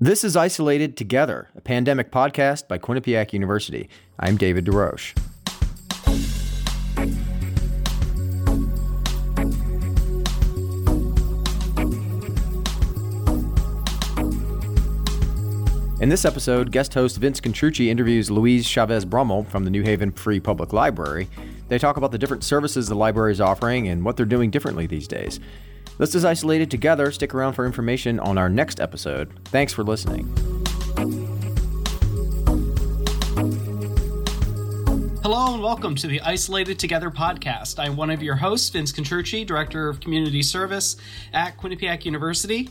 This is Isolated Together, a pandemic podcast by Quinnipiac University. I'm David DeRoche. In this episode, guest host Vince Contrucci interviews Luis Chavez Brummel from the New Haven Free Public Library. They talk about the different services the library is offering and what they're doing differently these days. This is Isolated Together. Stick around for information on our next episode. Thanks for listening. Hello and welcome to the Isolated Together podcast. I'm one of your hosts, Vince Contrucci, Director of Community Service at Quinnipiac University.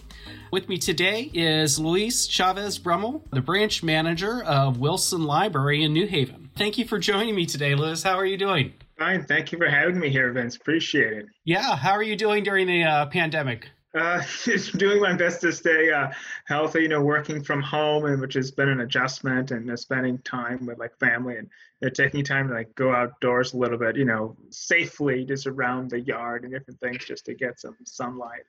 With me today is Luis Chavez Brummel, the branch manager of Wilson Library in New Haven. Thank you for joining me today, Luis. How are you doing? Fine. Thank you for having me here, Vince. Appreciate it. Yeah. How are you doing during the uh, pandemic? Uh, just doing my best to stay uh, healthy, you know, working from home, and which has been an adjustment, and uh, spending time with like family, and you know, taking time to like go outdoors a little bit, you know, safely, just around the yard and different things, just to get some sunlight.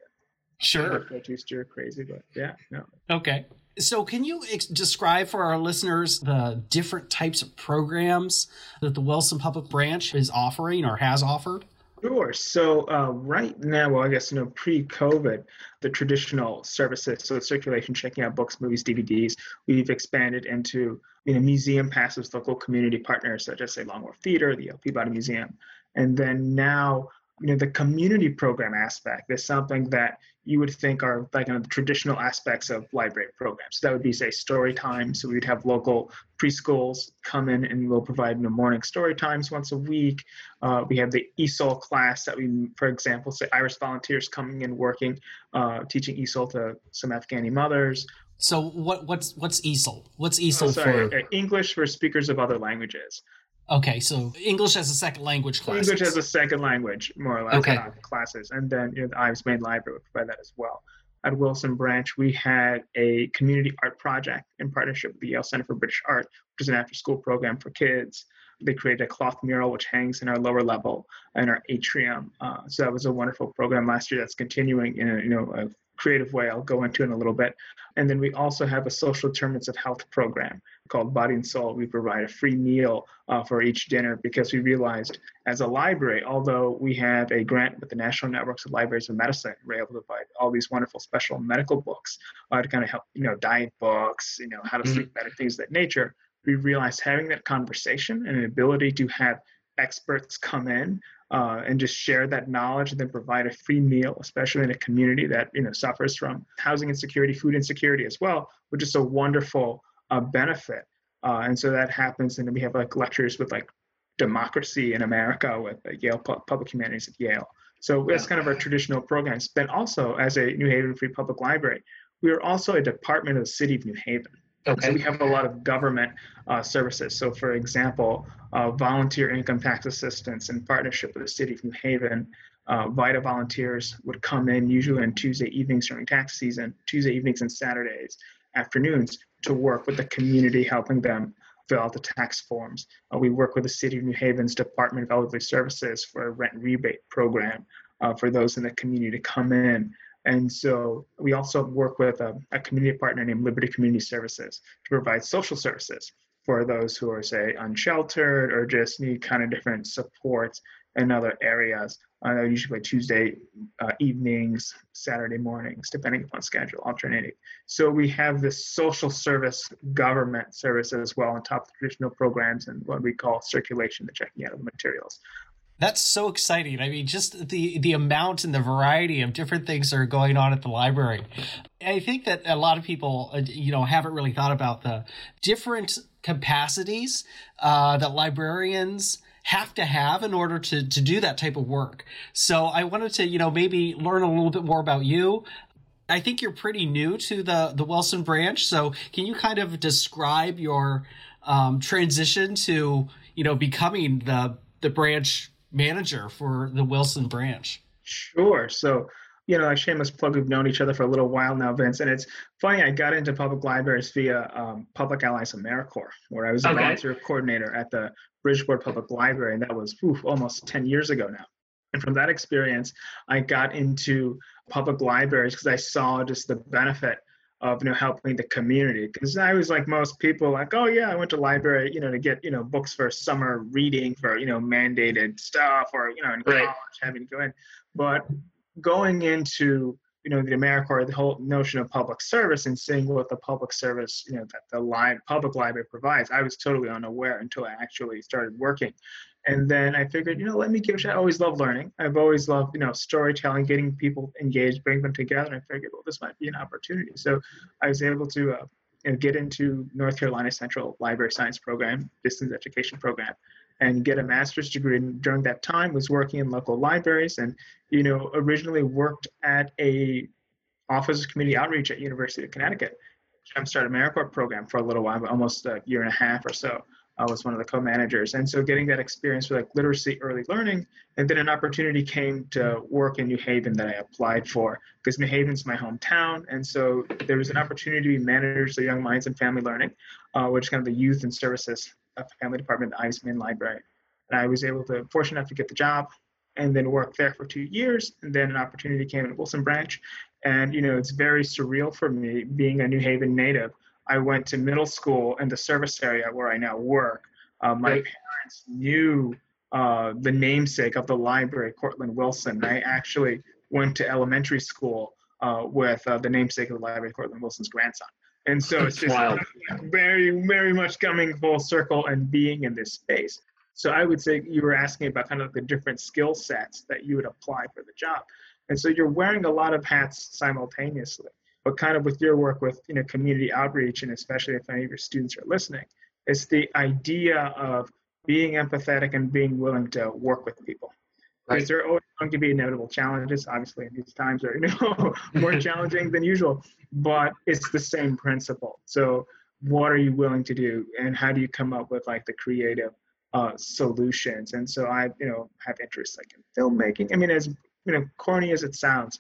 Sure. Get used to crazy, but yeah, no. Okay. So, can you ex- describe for our listeners the different types of programs that the Wilson Public Branch is offering or has offered? Sure. So uh, right now, well, I guess you know, pre-COVID, the traditional services, so circulation, checking out books, movies, DVDs, we've expanded into you know museum passes, local community partners such as say Long Wharf Theater, the Yale Peabody Museum, and then now you know the community program aspect is something that you would think are like kind of the traditional aspects of library programs. So that would be say story time. So we'd have local preschools come in and we'll provide you know, morning story times once a week. Uh, we have the ESOL class that we, for example, say IRIS volunteers coming in working, uh, teaching ESOL to some Afghani mothers. So what what's what's ESOL? What's ESOL oh, sorry, for? Uh, English for speakers of other languages. Okay, so English as a second language class. English as a second language, more or less, okay. uh, classes, and then you know, the Ives Main Library would provide that as well. At Wilson Branch, we had a community art project in partnership with the Yale Center for British Art, which is an after-school program for kids. They created a cloth mural which hangs in our lower level in our atrium. Uh, so that was a wonderful program last year that's continuing in a, you know a creative way I'll go into in a little bit. And then we also have a social determinants of health program called Body and Soul. We provide a free meal uh, for each dinner because we realized as a library, although we have a grant with the National Networks of Libraries of Medicine, we're able to provide all these wonderful special medical books uh, to kind of help, you know, diet books, you know, how to mm-hmm. sleep better, things of that nature. We realized having that conversation and an ability to have experts come in uh, and just share that knowledge and then provide a free meal, especially in a community that you know suffers from housing insecurity, food insecurity as well, which is a wonderful uh, benefit. Uh, and so that happens, and then we have like lectures with like democracy in America with Yale Public Humanities at Yale. So that's kind of our traditional programs. But also, as a New Haven Free Public Library, we are also a department of the City of New Haven. Okay. So we have a lot of government uh, services. So, for example, uh, volunteer income tax assistance in partnership with the City of New Haven. Uh, VITA volunteers would come in usually on Tuesday evenings during tax season, Tuesday evenings and Saturdays afternoons to work with the community, helping them fill out the tax forms. Uh, we work with the City of New Haven's Department of Elderly Services for a rent rebate program uh, for those in the community to come in and so we also work with a, a, community partner named Liberty Community Services to provide social services for those who are, say, unsheltered or just need kind of different supports in other areas. Uh, usually Tuesday uh, evenings, Saturday mornings, depending upon schedule, alternating. So we have this social service government service as well on top of traditional programs and what we call circulation, the checking out of the materials. That's so exciting. I mean, just the the amount and the variety of different things that are going on at the library. I think that a lot of people, uh, you know, haven't really thought about the different capacities uh, that librarians have to have in order to to do that type of work. So I wanted to, you know, maybe learn a little bit more about you. I think you're pretty new to the the Wilson branch, so can you kind of describe your um, transition to, you know, becoming the the branch manager for the Wilson branch. Sure. So, you know, a shameless plug, we've known each other for a little while now, Vince. And it's funny, I got into public libraries via um, Public Allies AmeriCorps, where I was a okay. volunteer coordinator at the Bridgeport Public Library. And that was oof, almost 10 years ago now. And from that experience, I got into public libraries because I saw just the benefit of you know helping the community. Because I was like most people like oh yeah I went to library you know to get you know books for summer reading for you know mandated stuff or you know in college having to go in. But going into you know the AmeriCorps the whole notion of public service and seeing what the public service you know that the li- public library provides I was totally unaware until I actually started working and then I figured, you know, let me give a shot. I always love learning. I've always loved, you know, storytelling, getting people engaged, bring them together. And I figured, well, this might be an opportunity. So I was able to uh, you know, get into North Carolina Central Library Science Program, distance education program, and get a master's degree. And during that time, was working in local libraries, and you know, originally worked at a Office of Community Outreach at University of Connecticut. Started AmeriCorps program for a little while, almost a year and a half or so. I was one of the co-managers. And so getting that experience with like literacy early learning, and then an opportunity came to work in New Haven that I applied for because New Haven's my hometown. And so there was an opportunity to be manager of Young Minds and Family Learning, uh, which is kind of the youth and services uh, family department at the Ives Main Library. And I was able to, fortunate enough to get the job and then work there for two years. And then an opportunity came at Wilson Branch. And, you know, it's very surreal for me being a New Haven native I went to middle school in the service area where I now work. Uh, my right. parents knew uh, the namesake of the library, Courtland Wilson. I actually went to elementary school uh, with uh, the namesake of the library, Courtland Wilson's grandson. And so it's just very, very much coming full circle and being in this space. So I would say you were asking about kind of the different skill sets that you would apply for the job. And so you're wearing a lot of hats simultaneously but kind of with your work with you know community outreach and especially if any of your students are listening it's the idea of being empathetic and being willing to work with people. Because right. there are always going to be inevitable challenges. Obviously in these times are you know more challenging than usual but it's the same principle. So what are you willing to do and how do you come up with like the creative uh, solutions? And so i you know have interests like in filmmaking. I mean as you know corny as it sounds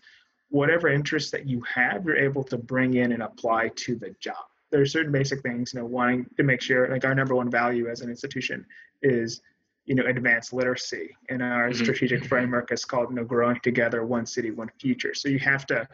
whatever interests that you have, you're able to bring in and apply to the job. There are certain basic things, you know, wanting to make sure, like our number one value as an institution is, you know, advanced literacy. And our mm-hmm. strategic framework is called, you know, growing together, one city, one future. So you have to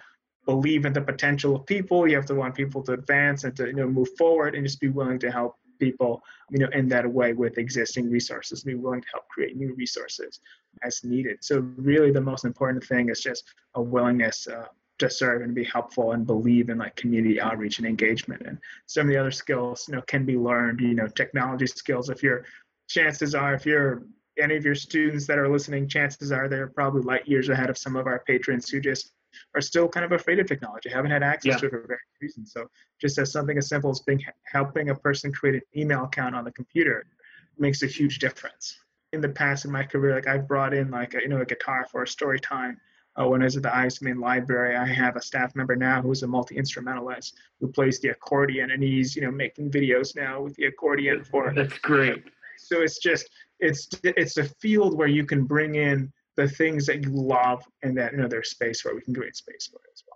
believe in the potential of people. You have to want people to advance and to, you know, move forward and just be willing to help people, you know, in that way with existing resources, be willing to help create new resources as needed. So really, the most important thing is just a willingness uh, to serve and be helpful and believe in like community outreach and engagement. And some of the other skills, you know, can be learned. You know, technology skills. If your chances are, if you're any of your students that are listening, chances are they're probably light years ahead of some of our patrons who just are still kind of afraid of technology, haven't had access yeah. to it for various reasons. So just as something as simple as being helping a person create an email account on the computer makes a huge difference. In the past in my career, like I've brought in like a, you know a guitar for a story time. Uh, when I was at the Ives Main Library, I have a staff member now who's a multi instrumentalist who plays the accordion, and he's you know making videos now with the accordion for. That's great. So it's just it's it's a field where you can bring in the things that you love and that there's space where we can create space for it as well.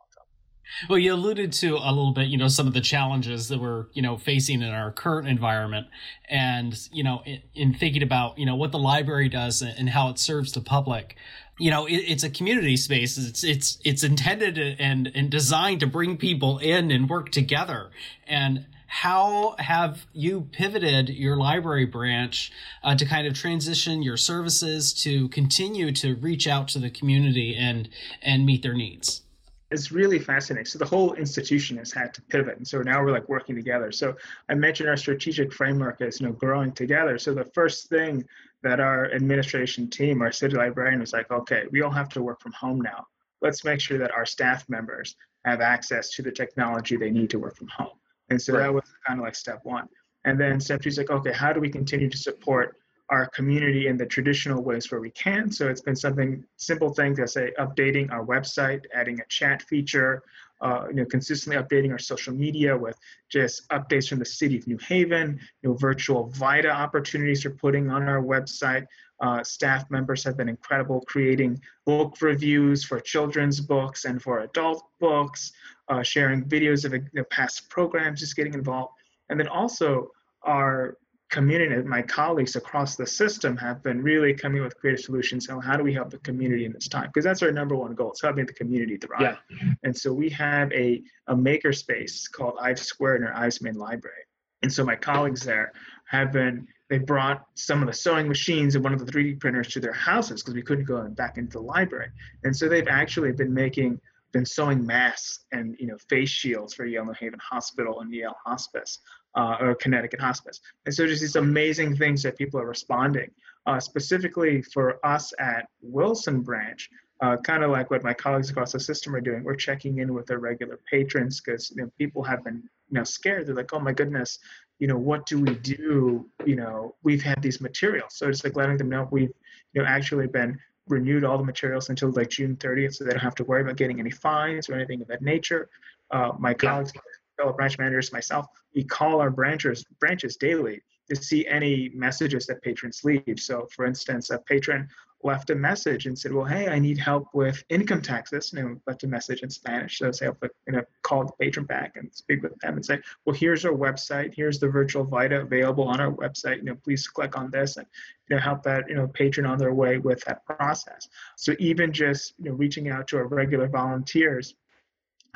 Well, you alluded to a little bit, you know, some of the challenges that we're, you know, facing in our current environment, and you know, in, in thinking about, you know, what the library does and how it serves the public. You know, it, it's a community space. It's it's it's intended and and designed to bring people in and work together. And how have you pivoted your library branch uh, to kind of transition your services to continue to reach out to the community and and meet their needs? It's really fascinating. So the whole institution has had to pivot, and so now we're like working together. So I mentioned our strategic framework is you know growing together. So the first thing that our administration team, our city librarian, was like, okay, we all have to work from home now. Let's make sure that our staff members have access to the technology they need to work from home. And so right. that was kind of like step one. And then step two is like, okay, how do we continue to support our community in the traditional ways where we can? So it's been something simple things that say updating our website, adding a chat feature, uh, you know, consistently updating our social media with just updates from the city of New Haven, you know, virtual VITA opportunities we're putting on our website. Uh, staff members have been incredible creating book reviews for children's books and for adult books uh, sharing videos of you know, past programs, just getting involved. And then also our community, my colleagues across the system have been really coming up with creative solutions on how do we help the community in this time? Because that's our number one goal. It's helping the community thrive. Yeah. And so we have a, a maker space called Ives Squared in our Ives main library. And so my colleagues there have been, they brought some of the sewing machines and one of the 3D printers to their houses because we couldn't go back into the library. And so they've actually been making been sewing masks and you know face shields for Yale New Haven Hospital and Yale Hospice uh, or Connecticut Hospice. And so just these amazing things that people are responding. Uh, specifically for us at Wilson Branch, uh, kind of like what my colleagues across the system are doing, we're checking in with their regular patrons because you know, people have been you know scared. They're like, oh my goodness, you know what do we do? You know we've had these materials, so it's like letting them know we've you know actually been renewed all the materials until like June 30th, so they don't have to worry about getting any fines or anything of that nature. Uh, my colleagues, fellow branch managers, myself, we call our branches branches daily to see any messages that patrons leave. So, for instance, a patron left a message and said, "Well, hey, I need help with income taxes," and left a message in Spanish. So, say, I'll you know, call the patron back and speak with them and say, "Well, here's our website. Here's the virtual Vita available on our website. You know, please click on this and you know help that you know patron on their way with that process." So, even just you know reaching out to our regular volunteers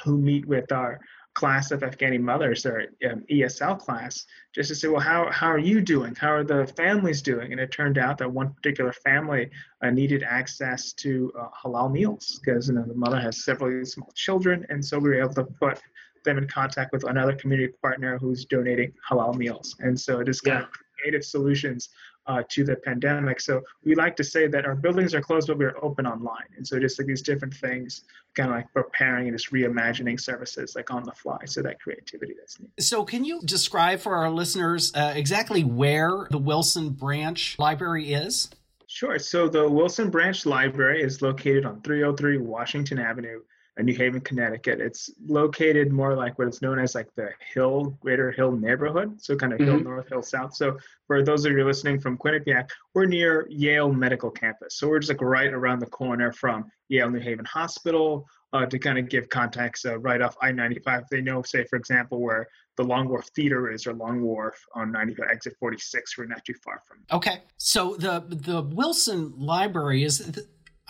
who meet with our class of Afghani mothers or um, ESL class just to say, well, how, how are you doing? How are the families doing? And it turned out that one particular family uh, needed access to uh, halal meals because you know, the mother has several small children. And so we were able to put them in contact with another community partner who's donating halal meals. And so it is kind yeah. of creative solutions uh, to the pandemic. So we like to say that our buildings are closed, but we're open online. And so just like these different things, kind of like preparing and just reimagining services like on the fly. So that creativity that's needed. So can you describe for our listeners uh, exactly where the Wilson Branch Library is? Sure. So the Wilson Branch Library is located on 303 Washington Avenue New Haven, Connecticut. It's located more like what is known as like the Hill, Greater Hill neighborhood. So kind of mm-hmm. Hill North, Hill South. So for those of you listening from Quinnipiac, we're near Yale Medical Campus. So we're just like right around the corner from Yale New Haven Hospital. Uh, to kind of give context, uh, right off I-95, they know, say for example, where the Long Wharf Theater is, or Long Wharf on 95, exit 46. We're not too far from. Okay, so the the Wilson Library is.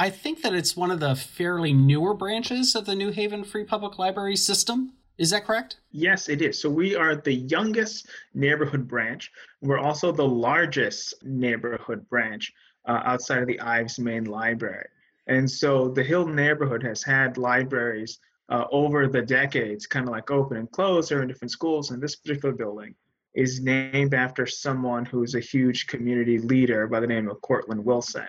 I think that it's one of the fairly newer branches of the New Haven Free Public Library system. Is that correct? Yes, it is. So we are the youngest neighborhood branch. We're also the largest neighborhood branch uh, outside of the Ives main library. And so the Hill neighborhood has had libraries uh, over the decades, kind of like open and close, or in different schools. And this particular building is named after someone who's a huge community leader by the name of Courtland Wilson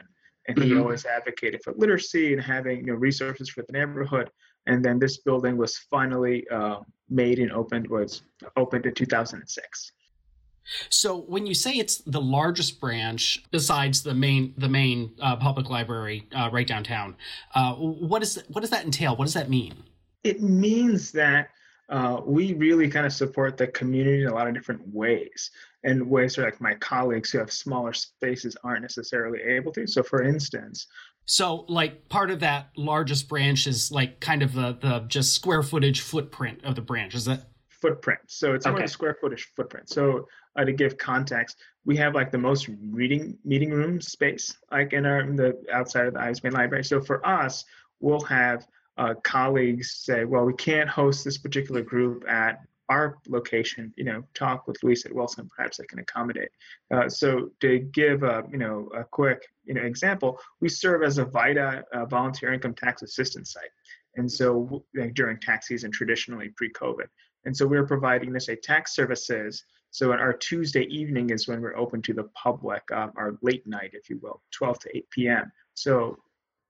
and he mm-hmm. always advocated for literacy and having you know resources for the neighborhood. And then this building was finally uh, made and opened was opened in 2006. So when you say it's the largest branch besides the main the main uh, public library uh, right downtown, uh, what is what does that entail? What does that mean? It means that uh, we really kind of support the community in a lot of different ways and ways where like my colleagues who have smaller spaces aren't necessarily able to. So for instance, so like part of that largest branch is like kind of the the just square footage footprint of the branch, is that footprint. So it's okay. more the square footage footprint. So uh, to give context, we have like the most reading meeting room space like in our in the outside of the Ives main library. So for us, we'll have uh, colleagues say, well, we can't host this particular group at our location, you know, talk with Luis at Wilson, perhaps they can accommodate. Uh, so to give a, you know, a quick, you know, example, we serve as a VITA uh, volunteer income tax assistance site. And so like, during tax season, traditionally pre-COVID. And so we're providing this a tax services. So our Tuesday evening is when we're open to the public, um, our late night, if you will, 12 to 8 p.m. So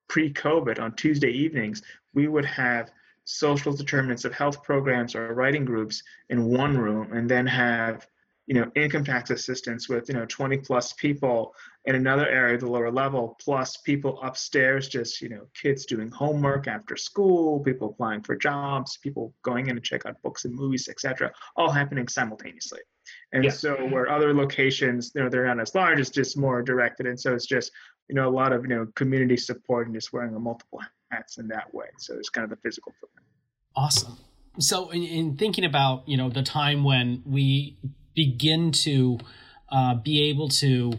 pre-COVID on Tuesday evenings, we would have social determinants of health programs or writing groups in one room and then have you know income tax assistance with you know 20 plus people in another area the lower level plus people upstairs just you know kids doing homework after school people applying for jobs people going in to check out books and movies etc all happening simultaneously and yeah. so where other locations you know they're not as large it's just more directed and so it's just you know a lot of you know community support and just wearing a multiple in that way. So it's kind of the physical footprint. Awesome. So in, in thinking about you know the time when we begin to uh, be able to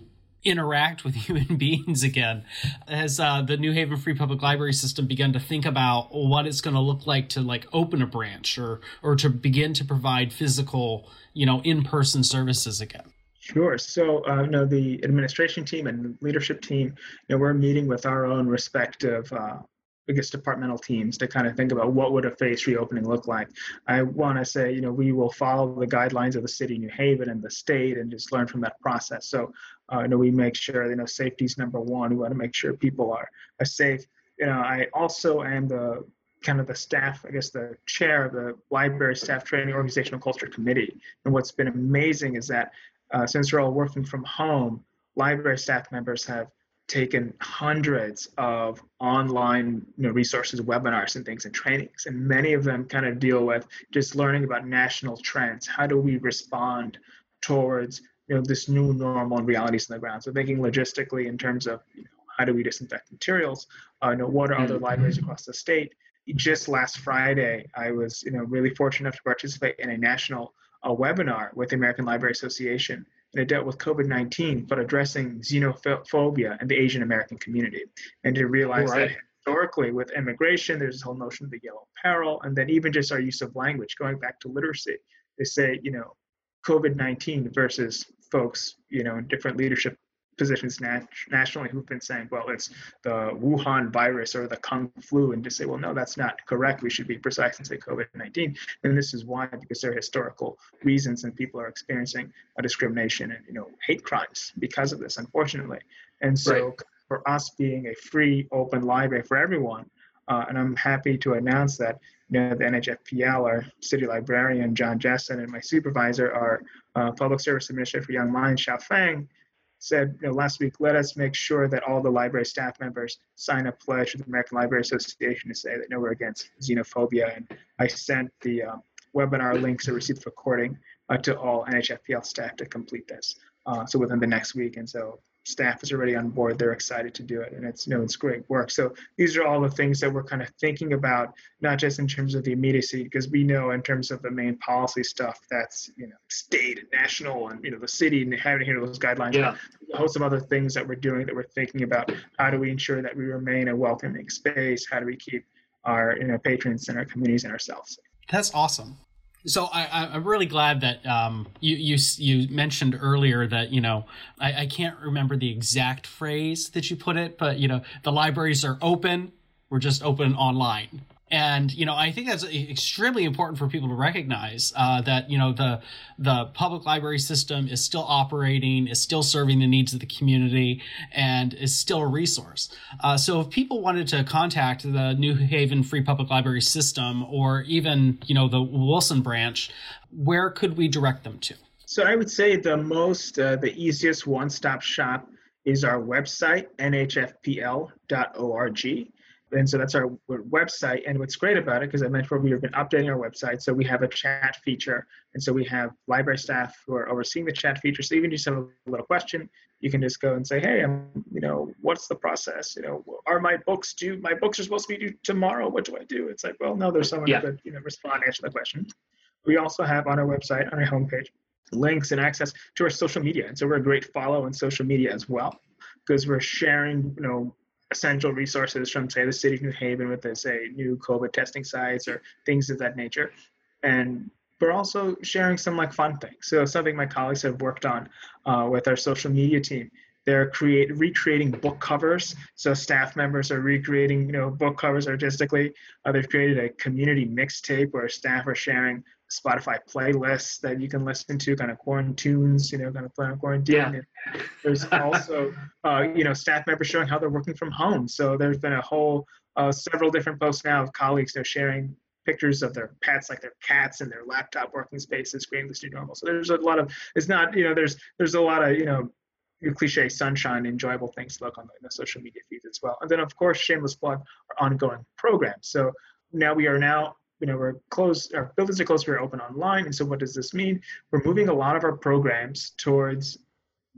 interact with human beings again has uh, the new haven free public library system begun to think about what it's going to look like to like open a branch or or to begin to provide physical you know in-person services again Sure. So, uh, you know, the administration team and leadership team, you know, we're meeting with our own respective uh, I guess departmental teams to kind of think about what would a phase reopening look like. I want to say, you know, we will follow the guidelines of the city of New Haven and the state and just learn from that process. So, uh, you know, we make sure, you know, safety is number one. We want to make sure people are, are safe. You know, I also am the kind of the staff, I guess the chair of the library staff training organizational culture committee. And what's been amazing is that uh, since we're all working from home, library staff members have taken hundreds of online you know, resources, webinars, and things and trainings, and many of them kind of deal with just learning about national trends. How do we respond towards you know this new normal and realities on the ground? So thinking logistically in terms of you know, how do we disinfect materials? Uh, you know what are other mm-hmm. libraries across the state? Just last Friday, I was you know really fortunate enough to participate in a national uh, webinar with the American Library Association it dealt with COVID 19, but addressing xenophobia in the Asian American community. And to realize right. that historically, with immigration, there's this whole notion of the yellow peril, and then even just our use of language, going back to literacy, they say, you know, COVID 19 versus folks, you know, in different leadership positions nat- nationally who've been saying, well, it's the Wuhan virus or the Kung flu, and to say, well, no, that's not correct. We should be precise and say COVID 19. And this is why, because there are historical reasons and people are experiencing a discrimination and, you know, hate crimes because of this, unfortunately. And so right. for us being a free, open library for everyone, uh, and I'm happy to announce that you know, the NHFPL, our city librarian, John Jessen, and my supervisor, our uh, public service administrator for Young Minds, Xiao Feng, said you know, last week, let us make sure that all the library staff members sign a pledge to the American Library Association to say that no, we're against xenophobia. And I sent the uh, webinar links, a received the recording, uh, to all NHFPL staff to complete this. Uh, so within the next week. And so staff is already on board. They're excited to do it, and it's you know it's great work. So these are all the things that we're kind of thinking about, not just in terms of the immediacy, because we know in terms of the main policy stuff that's you know state and national and you know the city and having to hear those guidelines. Yeah. A host of other things that we're doing that we're thinking about. How do we ensure that we remain a welcoming space? How do we keep our you know patrons and our communities and ourselves? That's awesome. So I, I'm really glad that um, you, you you mentioned earlier that you know I, I can't remember the exact phrase that you put it, but you know the libraries are open. We're just open online and you know i think that's extremely important for people to recognize uh, that you know the the public library system is still operating is still serving the needs of the community and is still a resource. Uh, so if people wanted to contact the new haven free public library system or even you know the wilson branch where could we direct them to? So i would say the most uh, the easiest one-stop shop is our website nhfpl.org and so that's our website. And what's great about it, because I mentioned we've been updating our website, so we have a chat feature, and so we have library staff who are overseeing the chat feature. So even just have a little question, you can just go and say, "Hey, I'm, you know, what's the process? You know, are my books due? My books are supposed to be due tomorrow. What do I do?" It's like, well, no, there's someone yeah. who could, you know, respond, answer the question. We also have on our website, on our homepage, links and access to our social media, and so we're a great follow on social media as well because we're sharing, you know, essential resources from, say, the city of New Haven with, the, say, new COVID testing sites or things of that nature. And we're also sharing some like fun things. So something my colleagues have worked on uh, with our social media team. They're create recreating book covers. So staff members are recreating, you know, book covers artistically. Uh, they've created a community mixtape where staff are sharing Spotify playlists that you can listen to, kind of quarantunes, you know, kind of play on quarantine. Yeah. there's also, uh, you know, staff members showing how they're working from home. So there's been a whole, uh, several different posts now of colleagues they're sharing pictures of their pets, like their cats in their laptop working spaces, creating this new normal. So there's a lot of, it's not, you know, there's there's a lot of, you know, cliche sunshine, enjoyable things to look on the, the social media feeds as well. And then of course, shameless plug, our ongoing programs. So now we are now you know, we're closed, our buildings are closed, we're open online. And so what does this mean? We're moving a lot of our programs towards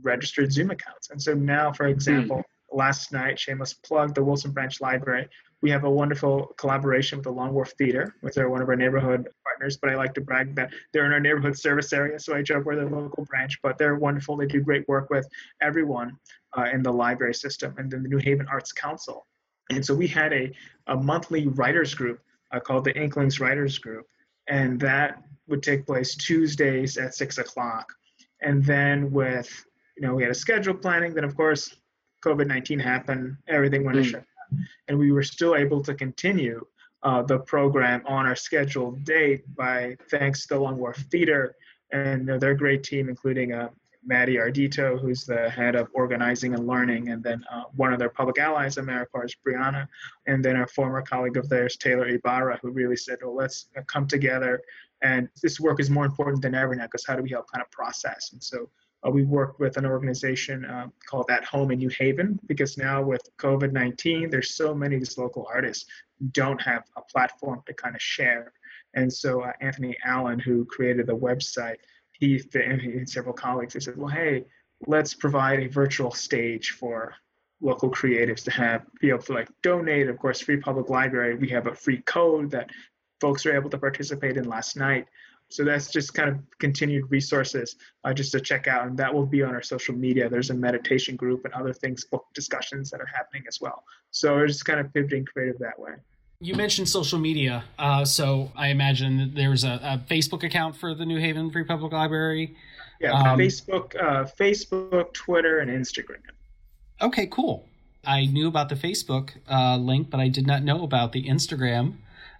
registered Zoom accounts. And so now, for example, mm-hmm. last night, shameless plug, the Wilson Branch Library, we have a wonderful collaboration with the Long Wharf Theater, which are one of our neighborhood partners, but I like to brag that they're in our neighborhood service area. So I joke we're the local branch, but they're wonderful. They do great work with everyone uh, in the library system and then the New Haven Arts Council. And so we had a, a monthly writers group uh, called the Inklings Writers Group. And that would take place Tuesdays at six o'clock. And then with, you know, we had a schedule planning. Then, of course, COVID 19 happened, everything went mm. to shut down. And we were still able to continue uh, the program on our scheduled date by thanks to the Long Wharf Theater and their great team, including uh, Maddie Ardito, who's the head of organizing and learning, and then uh, one of their public allies, AmeriCorps, Brianna, and then a former colleague of theirs, Taylor Ibarra, who really said, well, let's uh, come together. And this work is more important than ever now because how do we help kind of process? And so uh, we worked with an organization uh, called At Home in New Haven because now with COVID 19, there's so many of these local artists don't have a platform to kind of share. And so uh, Anthony Allen, who created the website, he and several colleagues they said, well, hey, let's provide a virtual stage for local creatives to have be able to like donate. Of course, free public library. We have a free code that folks are able to participate in last night. So that's just kind of continued resources uh, just to check out, and that will be on our social media. There's a meditation group and other things, book discussions that are happening as well. So we're just kind of pivoting creative that way. You mentioned social media, uh, so I imagine there's a, a, Facebook account for the New Haven Free Public Library. Yeah, um, Facebook, uh, Facebook, Twitter, and Instagram. Okay, cool. I knew about the Facebook uh, link, but I did not know about the Instagram.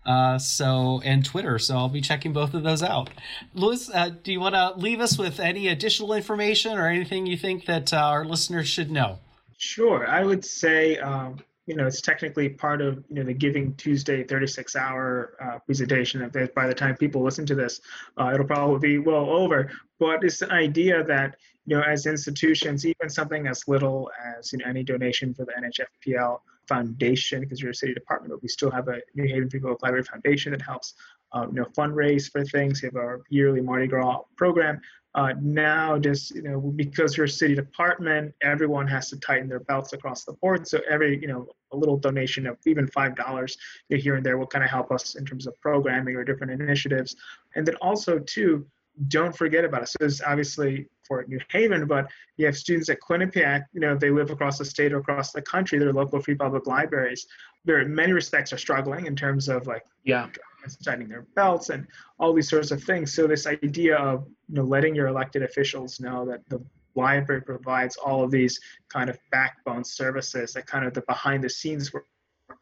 Uh, so and Twitter, so I'll be checking both of those out. Louis, uh, do you want to leave us with any additional information or anything you think that uh, our listeners should know? Sure, I would say um, you know, it's technically part of, you know, the Giving Tuesday 36 hour uh, presentation. If by the time people listen to this, uh, it'll probably be well over. But it's the idea that, you know, as institutions, even something as little as, you know, any donation for the NHFPL Foundation, because you're a city department, but we still have a New Haven Public Library Foundation that helps, um, you know, fundraise for things. We have our yearly Mardi Gras program. Uh, now, just you know, because you're a city department, everyone has to tighten their belts across the board. So every you know, a little donation of even five dollars here and there will kind of help us in terms of programming or different initiatives. And then also too, don't forget about us. So it's obviously for New Haven, but you have students at Quinnipiac, you know, they live across the state or across the country, their local free public libraries. There in many respects are struggling in terms of like yeah tightening their belts and all these sorts of things. So this idea of you know letting your elected officials know that the library provides all of these kind of backbone services that kind of the behind the scenes work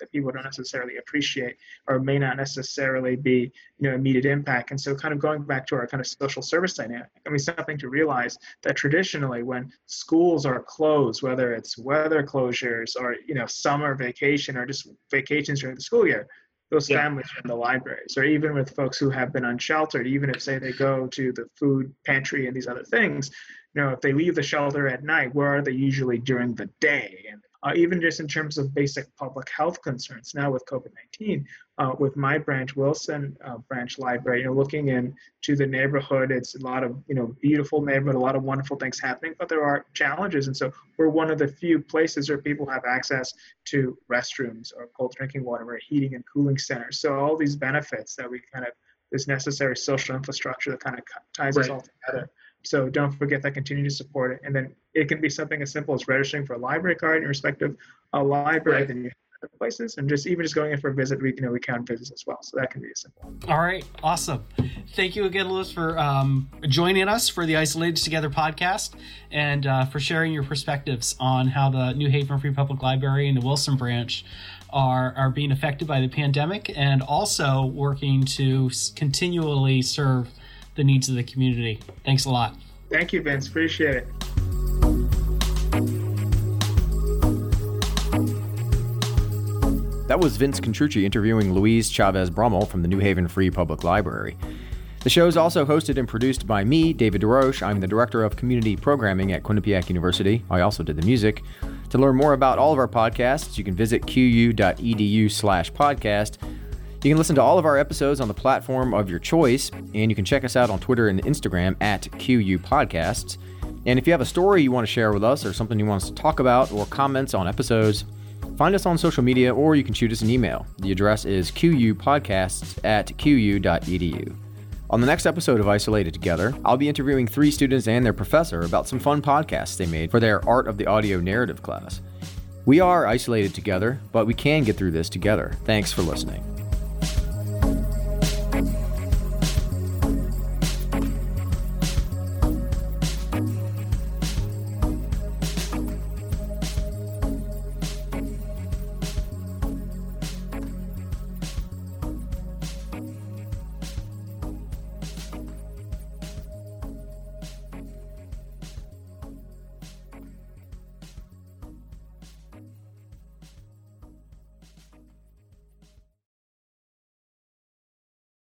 that people don't necessarily appreciate or may not necessarily be you know immediate impact and so kind of going back to our kind of social service dynamic i mean something to realize that traditionally when schools are closed whether it's weather closures or you know summer vacation or just vacations during the school year those yeah. families in the libraries, or even with folks who have been unsheltered, even if say they go to the food pantry and these other things, you know, if they leave the shelter at night, where are they usually during the day? And uh, even just in terms of basic public health concerns. Now with COVID-19, uh, with my branch, Wilson uh, Branch Library, you know, looking into the neighborhood, it's a lot of, you know, beautiful neighborhood, a lot of wonderful things happening, but there are challenges. And so we're one of the few places where people have access to restrooms or cold drinking water or heating and cooling centers. So all these benefits that we kind of, this necessary social infrastructure that kind of ties right. us all together. So don't forget that continue to support it. And then it can be something as simple as registering for a library card in respect of a library right. than you have places and just even just going in for a visit we you know we count visits as well so that can be a simple all right awesome thank you again louis for um, joining us for the isolated together podcast and uh, for sharing your perspectives on how the new haven free public library and the wilson branch are, are being affected by the pandemic and also working to continually serve the needs of the community. Thanks a lot. Thank you, Vince. Appreciate it. That was Vince Contrucci interviewing Luis Chavez Brummel from the New Haven Free Public Library. The show is also hosted and produced by me, David DeRoche. I'm the Director of Community Programming at Quinnipiac University. I also did the music. To learn more about all of our podcasts, you can visit qu.edu slash podcast you can listen to all of our episodes on the platform of your choice, and you can check us out on Twitter and Instagram at QU Podcasts. And if you have a story you want to share with us or something you want us to talk about or comments on episodes, find us on social media or you can shoot us an email. The address is qupodcasts at qu.edu. On the next episode of Isolated Together, I'll be interviewing three students and their professor about some fun podcasts they made for their Art of the Audio Narrative class. We are isolated together, but we can get through this together. Thanks for listening.